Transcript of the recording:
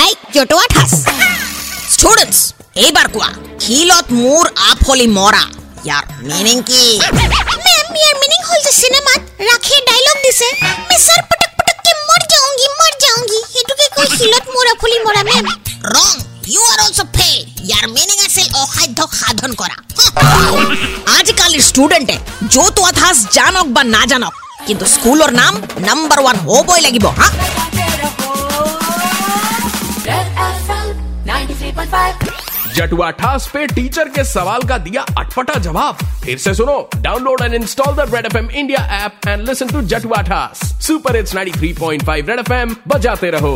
I জটোয়া ঠাস students এইবার কোয়া খিলত মোর আপ হলি মরা ইয়ার মিনিং কি मैम यार मीनिंग होल যে সিনেমাত রাখে ডায়লগ দিছে मैं सर पटक पटक के मर जाऊंगी मर जाऊंगी এটুকে কই হিলত মোরা ফুলি মরা ma'am wrong you are also fail year meaning আছিল অসাধ্য সাধন কৰা আজিকালিৰ ষ্টুডেণ্টে য'ত অথাস জানক বা নাজানক কিন্তু স্কুলৰ নাম নাম্বাৰ ওৱান হ'বই লাগিব হা Red FM 93.5 जटुआ ठास पे टीचर के सवाल का दिया अटपटा जवाब फिर से सुनो download and install the Red FM India app and listen to जटुआ ठास सुपर इट्स 93.5 रेड एफ बजाते रहो